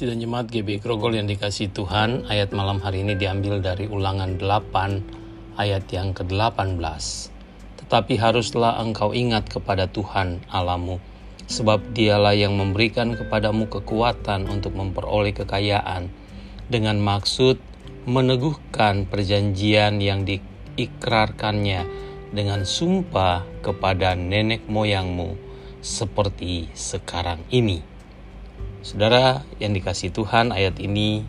Sidang Jemaat GB Grogol yang dikasih Tuhan, ayat malam hari ini diambil dari ulangan 8 ayat yang ke-18. Tetapi haruslah engkau ingat kepada Tuhan Alamu, sebab dialah yang memberikan kepadamu kekuatan untuk memperoleh kekayaan, dengan maksud meneguhkan perjanjian yang diikrarkannya dengan sumpah kepada nenek moyangmu, seperti sekarang ini Saudara yang dikasih Tuhan, ayat ini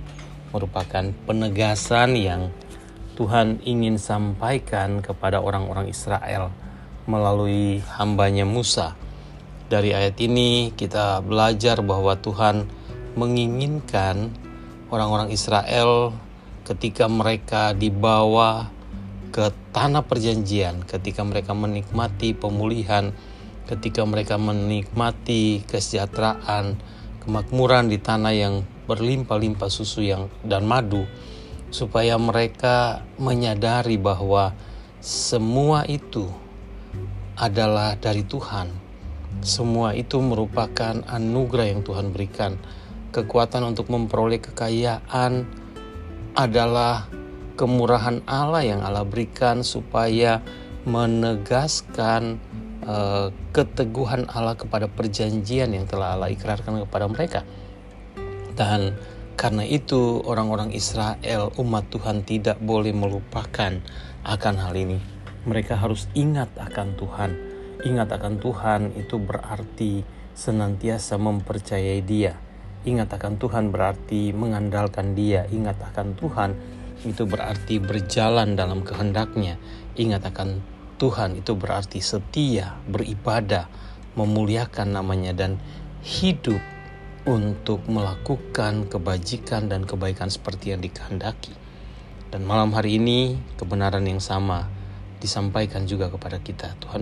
merupakan penegasan yang Tuhan ingin sampaikan kepada orang-orang Israel melalui hambanya Musa. Dari ayat ini kita belajar bahwa Tuhan menginginkan orang-orang Israel ketika mereka dibawa ke tanah perjanjian, ketika mereka menikmati pemulihan, ketika mereka menikmati kesejahteraan, kemakmuran di tanah yang berlimpah-limpah susu yang dan madu supaya mereka menyadari bahwa semua itu adalah dari Tuhan. Semua itu merupakan anugerah yang Tuhan berikan. Kekuatan untuk memperoleh kekayaan adalah kemurahan Allah yang Allah berikan supaya menegaskan uh, keteguhan Allah kepada perjanjian yang telah Allah ikrarkan kepada mereka. Dan karena itu orang-orang Israel umat Tuhan tidak boleh melupakan akan hal ini. Mereka harus ingat akan Tuhan. Ingat akan Tuhan itu berarti senantiasa mempercayai Dia. Ingat akan Tuhan berarti mengandalkan Dia. Ingat akan Tuhan itu berarti berjalan dalam kehendaknya. Ingat akan Tuhan itu berarti setia, beribadah, memuliakan namanya dan hidup untuk melakukan kebajikan dan kebaikan seperti yang dikehendaki. Dan malam hari ini kebenaran yang sama disampaikan juga kepada kita. Tuhan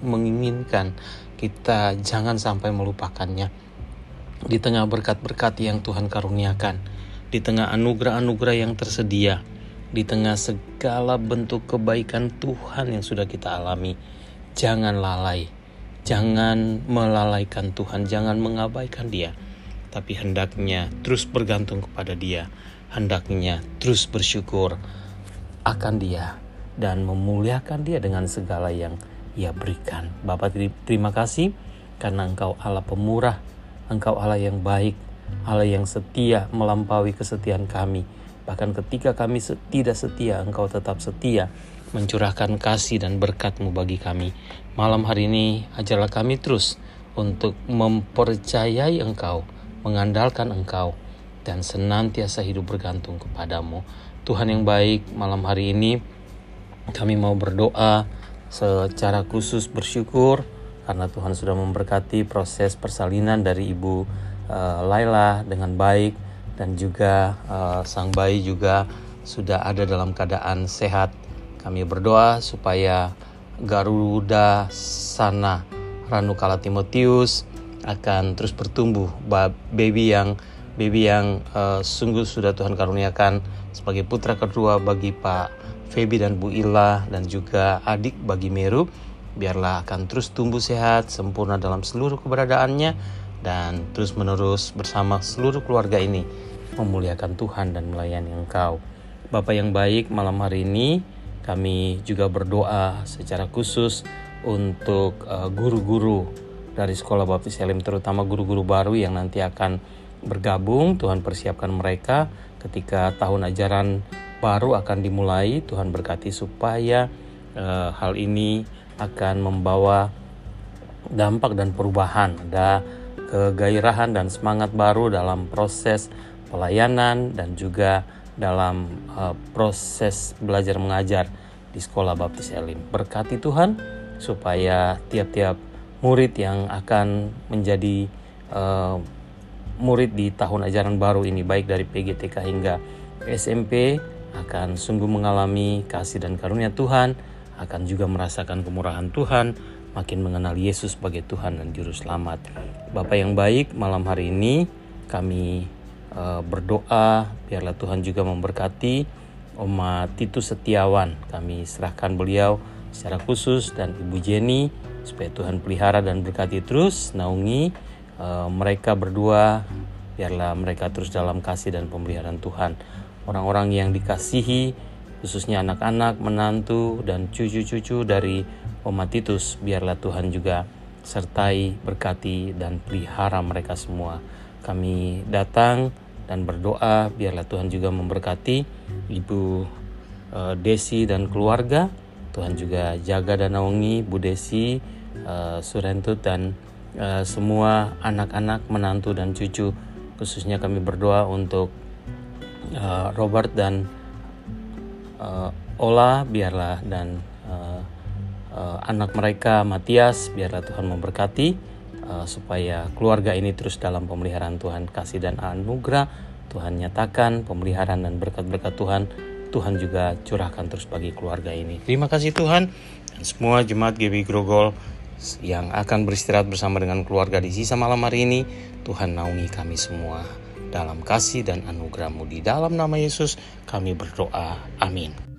menginginkan kita jangan sampai melupakannya. Di tengah berkat-berkat yang Tuhan karuniakan, di tengah anugerah-anugerah yang tersedia, di tengah segala bentuk kebaikan Tuhan yang sudah kita alami. Jangan lalai, jangan melalaikan Tuhan, jangan mengabaikan Dia, tapi hendaknya terus bergantung kepada Dia, hendaknya terus bersyukur akan Dia dan memuliakan Dia dengan segala yang Ia berikan. Bapak terima kasih karena Engkau Allah pemurah, Engkau Allah yang baik, Allah yang setia melampaui kesetiaan kami Bahkan ketika kami tidak setia, Engkau tetap setia mencurahkan kasih dan berkat-Mu bagi kami. Malam hari ini ajarlah kami terus untuk mempercayai Engkau, mengandalkan Engkau, dan senantiasa hidup bergantung kepadamu. Tuhan yang baik, malam hari ini kami mau berdoa secara khusus bersyukur karena Tuhan sudah memberkati proses persalinan dari Ibu uh, Laila dengan baik dan juga uh, sang bayi juga sudah ada dalam keadaan sehat. Kami berdoa supaya Garuda Sana Ranukala Timotius akan terus bertumbuh, baby yang baby yang uh, sungguh sudah Tuhan karuniakan sebagai putra kedua bagi Pak Febi dan Bu Ila dan juga adik bagi Meru. Biarlah akan terus tumbuh sehat sempurna dalam seluruh keberadaannya dan terus menerus bersama seluruh keluarga ini memuliakan Tuhan dan melayani Engkau. Bapak yang baik, malam hari ini kami juga berdoa secara khusus untuk uh, guru-guru dari Sekolah Baptis Elim terutama guru-guru baru yang nanti akan bergabung. Tuhan persiapkan mereka ketika tahun ajaran baru akan dimulai. Tuhan berkati supaya uh, hal ini akan membawa dampak dan perubahan, ada kegairahan dan semangat baru dalam proses pelayanan dan juga dalam uh, proses belajar mengajar di sekolah Baptis Elim. Berkati Tuhan supaya tiap-tiap murid yang akan menjadi uh, murid di tahun ajaran baru ini baik dari PGTK hingga SMP akan sungguh mengalami kasih dan karunia Tuhan, akan juga merasakan kemurahan Tuhan, makin mengenal Yesus sebagai Tuhan dan Juru Selamat. Bapak yang baik, malam hari ini kami uh, berdoa biarlah Tuhan juga memberkati Oma Titus Setiawan. Kami serahkan beliau secara khusus dan Ibu Jenny supaya Tuhan pelihara dan berkati terus naungi uh, mereka berdua biarlah mereka terus dalam kasih dan pemeliharaan Tuhan. Orang-orang yang dikasihi, khususnya anak-anak, menantu, dan cucu-cucu dari Oma Titus, biarlah Tuhan juga sertai, berkati, dan pelihara mereka semua. Kami datang dan berdoa, biarlah Tuhan juga memberkati Ibu uh, Desi dan keluarga. Tuhan juga jaga dan naungi Bu Desi, uh, Surentut, dan uh, semua anak-anak, menantu, dan cucu. Khususnya kami berdoa untuk Robert dan uh, Ola, biarlah dan uh, uh, anak mereka Matias, biarlah Tuhan memberkati uh, supaya keluarga ini terus dalam pemeliharaan Tuhan, kasih dan anugerah Tuhan nyatakan pemeliharaan dan berkat-berkat Tuhan Tuhan juga curahkan terus bagi keluarga ini. Terima kasih Tuhan dan semua jemaat GB Grogol yang akan beristirahat bersama dengan keluarga di sisa malam hari ini. Tuhan naungi kami semua dalam kasih dan anugerahmu di dalam nama Yesus kami berdoa. Amin.